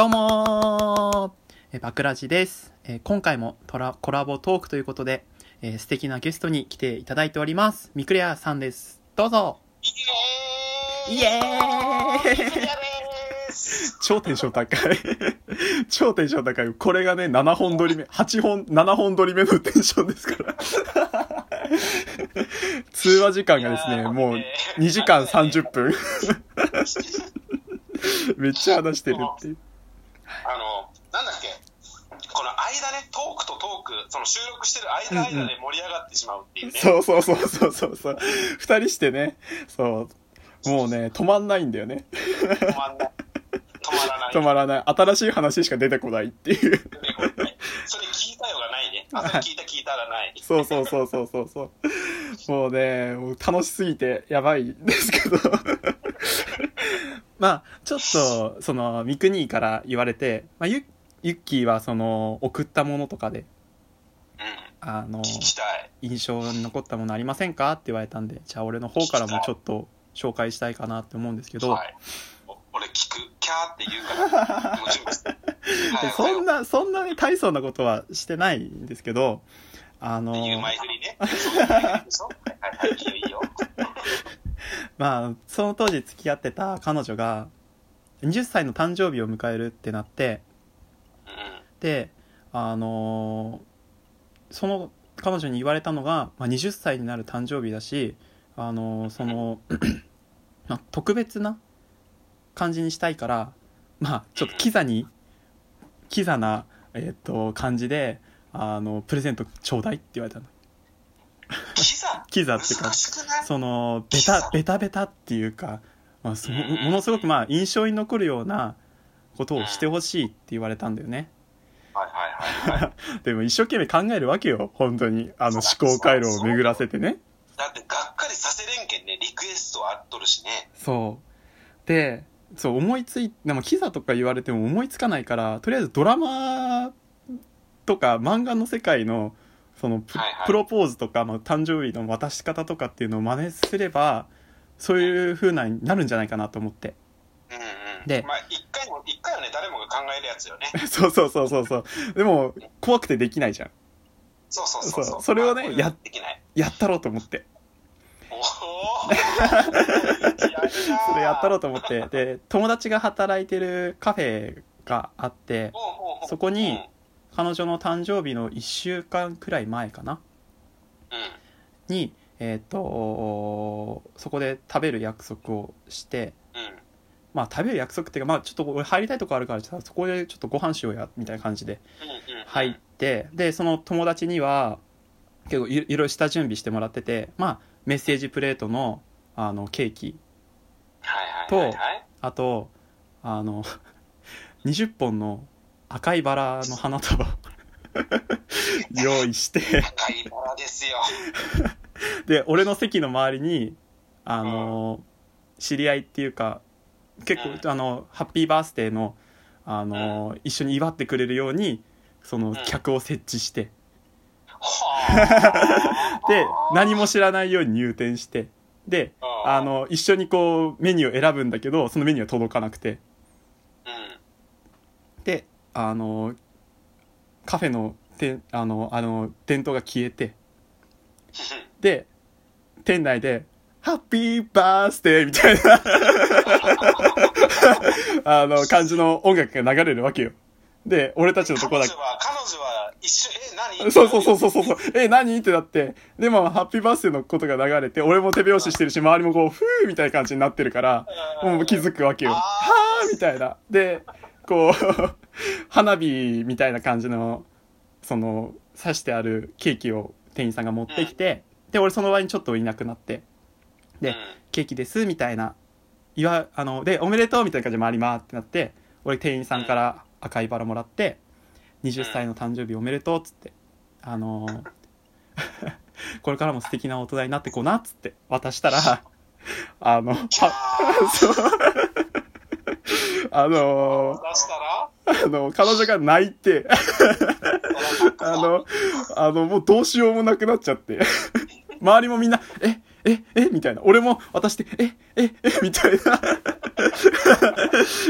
どうもーえバクラジです、えー今回もトラコラボトークということで、えー素敵なゲストに来ていただいております。ミクレアさんです。どうぞイイエーイエーイクリアです超テンション高い。超テンション高い。これがね、7本撮り目、8本、7本撮り目のテンションですから。通話時間がですね、もうね2時間30分。めっちゃ話してるっていう。あの、なんだっけ、この間ね、トークとトーク、その収録してる間間で盛り上がってしまうっていうね。そうそうそうそうそうそう。二人してね、そう。もうね、止まんないんだよね。止まんない。止まらない。止まらない。新しい話しか出てこないっていう。それ聞いたよがないね。あ、それ聞いた聞いたがない。そうそうそうそうそうそう。もうね、もう楽しすぎてやばいんですけど。まあ、ちょっと、その、ミクニーから言われて、まあ、ユユッキーはその、送ったものとかで、うん。あの。印象に残ったものありませんか？って言われたんで、じゃあ俺の方からもちょっと紹介したいかなって思うんですけど、はい。お俺聞く、キャーって言うから、そんな、そんなに大層なことはしてないんですけど、あの。まあ、その当時付き合ってた彼女が、20歳の誕生日を迎えるってなって、うん。で、あのその彼女に言われたのが、まあ、20歳になる誕生日だし、あのその、まあ、特別な感じにしたいから、まあ、ちょっとキザに、キザな、えっと、感じで、あの、プレゼントちょうだいって言われたの。キザ？キザってかそのベタベタベタっていうか、まあ、そもものすごくまあ印象に残るようなことをしてほしいって言われたんだよね。でも一生懸命考えるわけよ。本当に。あの思考回路を巡らせてね。だってがっかりさせれんけんね、リクエストあっとるしね。そう。でそう思いついでもキザとか言われても思いつかないからとりあえずドラマとか漫画の世界のそのプ,、はいはい。プロポーズとか、まあ、誕生日の渡し方とかっていうのを真似すればそういう風なになるんじゃないかなと思って。でまあ、一回も、一回はね、誰もが考えるやつよね。そうそうそうそうそうでも怖くてできないじゃんそうそうそうそうそれをねまあこや。やったろうと思っておお それやったろうと思ってで友達が働いてるカフェがあってそこにうん。彼女の誕生日の1週間くらい前かな？うん。にえっ、とそこで食べる約束をしてうん。まあ食べる約束っていうかまあちょっと俺入りたいとこあるからさそこでちょっとご飯しようやみたいな感じでうん。うん。入ってでその友達には結構いいろいろ下準備してもらっててまあメッセージプレートのあのケーキはいはいはいはい。あとあの 20本の赤いバラの花束を 用意して赤いバラですよ。で俺の席の周りにあの、知り合いっていうか結構、うんあのハッピーバースデーのあの、一緒に祝ってくれるようにその客を設置して、はあ。で何も知らないように入店して。でうん。あ、の一緒にこうメニューを選ぶんだけどそのメニューは届かなくて。うん。であのカフェのてあのあの電灯が消えて。で店内で「ハッピーバースデー」みたいな。あの感じの音楽が流れるわけよ。で俺たちのとこだけ。彼女は、彼女は一瞬、え、何？そうそうそうそうそうそう。え、何？ってなって。でも、ハッピーバースデーのことが流れて、俺も手拍子してるし、周りもこう、ふーみたいな感じになってるから、もう気づくわけよ。はーみたいな。で、こう、花火みたいな感じの、その、刺してあるケーキを店員さんが持ってきて、で、俺その場にちょっといなくなって、で、ケーキです、みたいな。いわ、あの、で、おめでとうみたいな感じで回りますってなって、俺店員さんから赤いバラもらって、20歳の誕生日おめでとうっつって、あのー これからも素敵な大人になってこうなっつって渡したら、あの、は、そう、あのーあの、彼女が泣いて、あの、あの、もうどうしようもなくなっちゃって、周りもみんな、え、え、え、みたいな。俺も渡して、え、え、え、みたいな。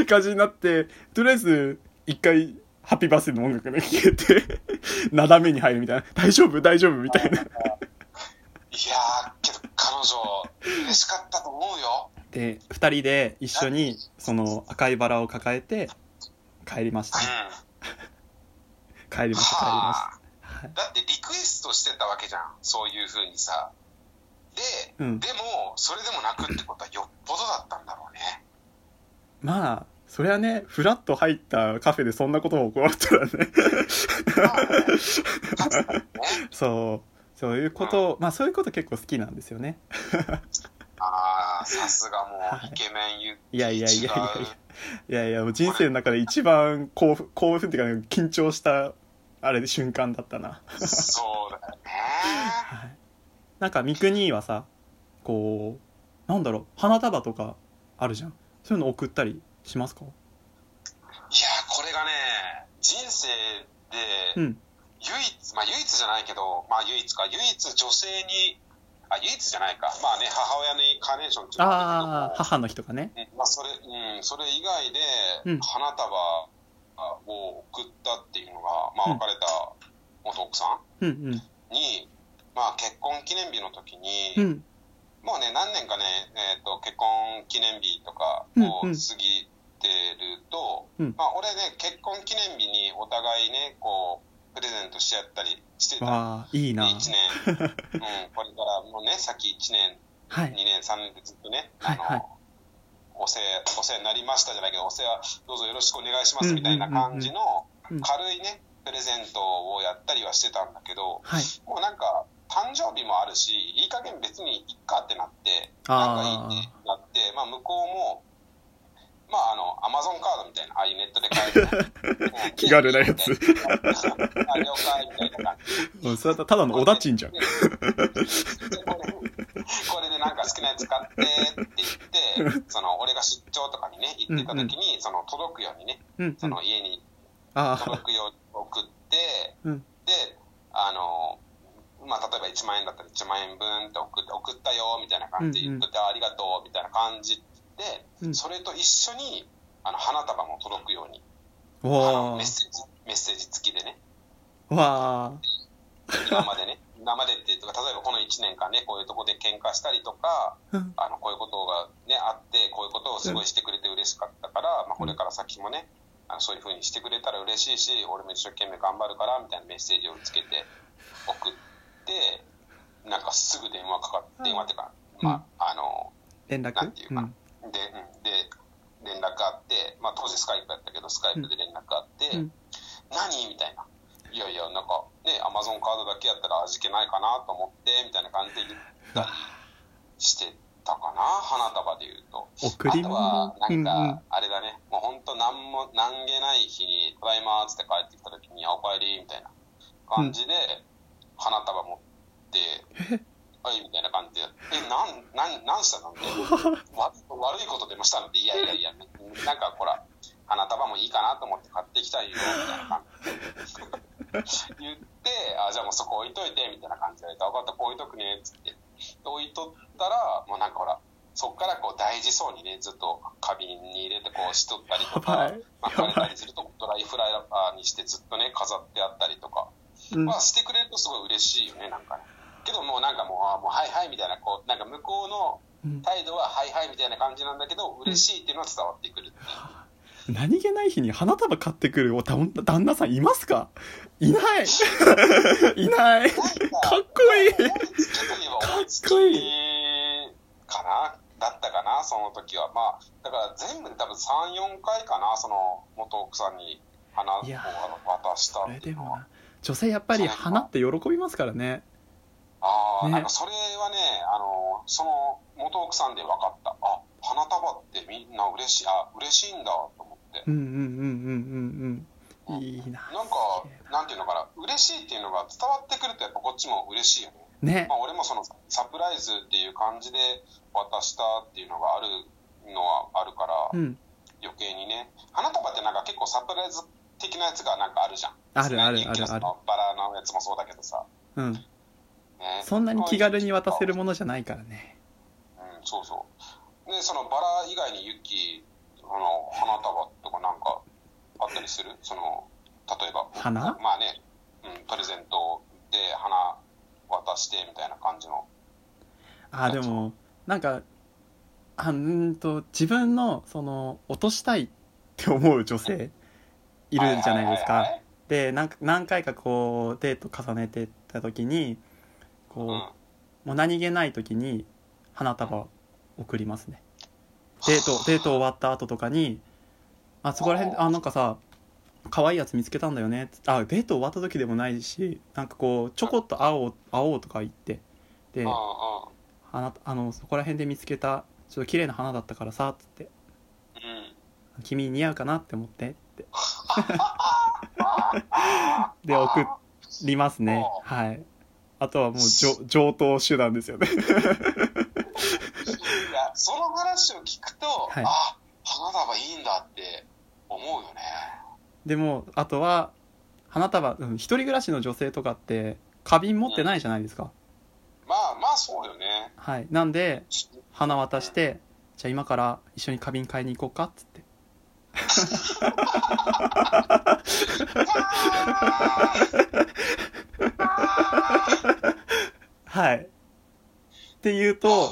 感じになって、とりあえず、一回、ハッピーバースデーの音楽がね、消えて、なだめに入るみたいな。大丈夫？大丈夫？みたいな。いやー、けど彼女、嬉しかったと思うよ。で、二人で一緒に、その赤いバラを抱えて、帰りました。帰りました、帰りまはした。はい。だってリクエストしてたわけじゃん。そういう風にさ。で、うんでも、それでも泣くってことはよっぽどだったんだろうね。まあ、それはね、フラッと入ったカフェでそんなことが起こったらね。そう。そういうこと、まあそういうこと結構好きなんですよね。ああ、さすがもはいうイケメンゆいやいやいやいやいや違ういやいや、もう人生の中で一番興奮、興奮っていうか、緊張した、あれで瞬間だったな。そうだよね。はい。なんか、三国はさ、こう、なんだろう、花束とかあるじゃん。そういうの送ったりしますか？いや、これがね、人生でうん。唯一、まあ唯一じゃないけど、まあ唯一か、唯一女性に、あ、唯一じゃないか。まあね、母親にカーネーションってああ、母の日とかね。うんまあそれ、うん、それ以外でうん、花束を送ったっていうのが、まあうん別れた元奥さうんんに、まあ結婚記念日の時に、うん。うん。もうね、何年かね、えっ、と、結婚記念日とかを過うんうんぎてると、うんまあ、俺ね、結婚記念日にお互いね、こう、プレゼントし合ったりしてた。わあ、いいな。1年、うん、これからもうね、先1年、2はい。年、3年でずっとね、あの、はいはいお世お世話になりましたじゃないけど、お世話どうぞよろしくお願いしますうんみたいな感じのうん軽いね、プレゼントをやったりはしてたんだけど、はい。もうなんか、誕生日もあるし、いい加減別にいっかってなって、なんかいいってなって、まあ向こうも、まああの、アマゾンカードみたいな、ああいうネットで買えるね うん気軽なやつあ、了解みたいな感じ。うんそれはただのおだちんじゃん。でこれでなんか好きなやつ買ってって言って、その俺が出張とかにね、行ってた時に、その届くようにね、うん、うそん。の家にあ届くように送って、うんで、あの、まあ、例えば1万円だったら1万円分って送って、送ったよみたいな感じで言ってて、ありがとうみたいな感じで、うん。それと一緒に、あの、花束も届くように、メッセージ、メッセージ付きでね、あ。わあ。今までね、今までっていうか、例えばこの1年間ね、こういうとこで喧嘩したりとか、うん。あの、こういうことがね、あって、こういうことをすごいしてくれて嬉しかったから、まあ、これから先もね、あのそういうふうにしてくれたら嬉しいし、俺も一生懸命頑張るから、みたいなメッセージをつけて送って、なんかすぐ電話かかって、電話っていうか、まあ、あの、連絡？なんていうか。ん。で、うん。で、連絡あって、まあ当時スカイプやったけど、スカイプで連絡あって、うん。何？みたいな。いやいや、なんかね、アマゾンカードだけやったら味気ないかなと思って、みたいな感じで言ったりしてたかな、花束で言うと。贈り物？あとは、なんか、あれだね、もう本当なんも、何気ない日に、ただいまーっつって帰ってきた時に、あ、おかえり、みたいな感じで、花束持って、はい、みたいな感じで、え、なん、なん、なんしたのって、わ悪いことでもしたの？って、いやいやいや、なんかほら、花束もいいかなと思って買ってきたよ、みたいな感じで。言って、あ、じゃあもうそこ置いといて、みたいな感じで、分かった、こう置いとくね、つって。で置いとったら、もうなんかほら、そっからこう大事そうにね、ずっと花瓶に入れてこうしとったりとか、やばいまあ、やばい枯れたりするとドライフラワーにしてずっとね、飾ってあったりとか。うんまあ、してくれるとすごい嬉しいよね、なんかね。けどもうなんかもう、あもうはいはいみたいな、こう、なんか向こうのうん。態度ははいはいみたいな感じなんだけど、嬉しいっていうのは伝わってくるっていう。何気ない日に花束買ってくるお旦旦那さんいますか？いない。いない。かっこいい。かっこいかな？だったかな？その時は。まあ、だから全部で多分3、4回かな？その元奥さんに花を渡したこっていうのは。女性やっぱり花って喜びますからねああ、ねなんかそれはね、あの、その元奥さんで分かった。あ、花束ってみんな嬉しい、あ、嬉しいんだと思って。うんうんうんうんうんうんいいななんか、なんていうのかな、嬉しいっていうのが伝わってくるとやっぱこっちも嬉しいよね。ねまあ俺もそのサプライズっていう感じで渡したっていうのがあるのはあるから、うん余計にね。花束ってなんか結構サプライズ的なやつがなんかあるじゃん。あるある人気のそあるのバラのやつもそうだけどさ。うんね、そんなに気軽に渡せるものじゃないからね。うん、そうそう。で、そのバラ以外にユッキー、の花束とかなんかあったりする？その例えば花？まあね、うん、プレゼントで花渡してみたいな感じの。あーでもなんかあんと自分のその落としたいって思う女性いるんじゃないですか。でなんか何回かこうデート重ねてった時にこう、はいもう何気ない時に花束送りますね。デートデート終わった後とかに「あそこら辺あなんかさ可愛いやつ見つけたんだよね」あデート終わった時でもないしなんかこうちょこっと会おう会おうとか言ってでうんうん花あのそこら辺で見つけたちょっと綺麗な花だったからさつって。うん「君に似合うかなって思って」って。で送りますね。はいあとはもう上上等手段ですよね。いやその話を聞くと、はい。あ花束いいんだって思うよね。でもあとは花束、うん、一人暮らしの女性とかって花瓶持ってないじゃないですか、まあまあそうよね。はい。なんで花渡してじゃあ今から一緒に花瓶買いに行こうかっつって っていうと、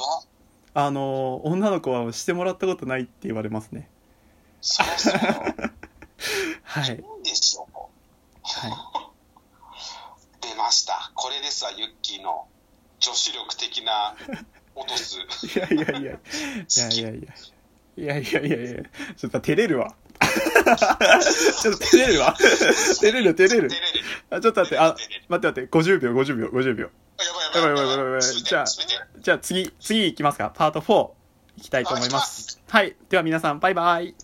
あの、女の子はしてもらったことないって言われますね。そうそう。はい。いいですよ、はい。出ました。これですわ、ユッキーの女子力的な落とす。いやいやいや。いやいやいや。いやいやいやいや、ちょっと照れるわ。ちょっと照れるわ。照れる照れる。あ、ちょっと待って、あ、待って待って、50秒、50秒、50秒。やばいやばいやばいやばいじゃあじゃあ次次いきますか。パート4いきたいと思います。はい。では皆さんバイバイ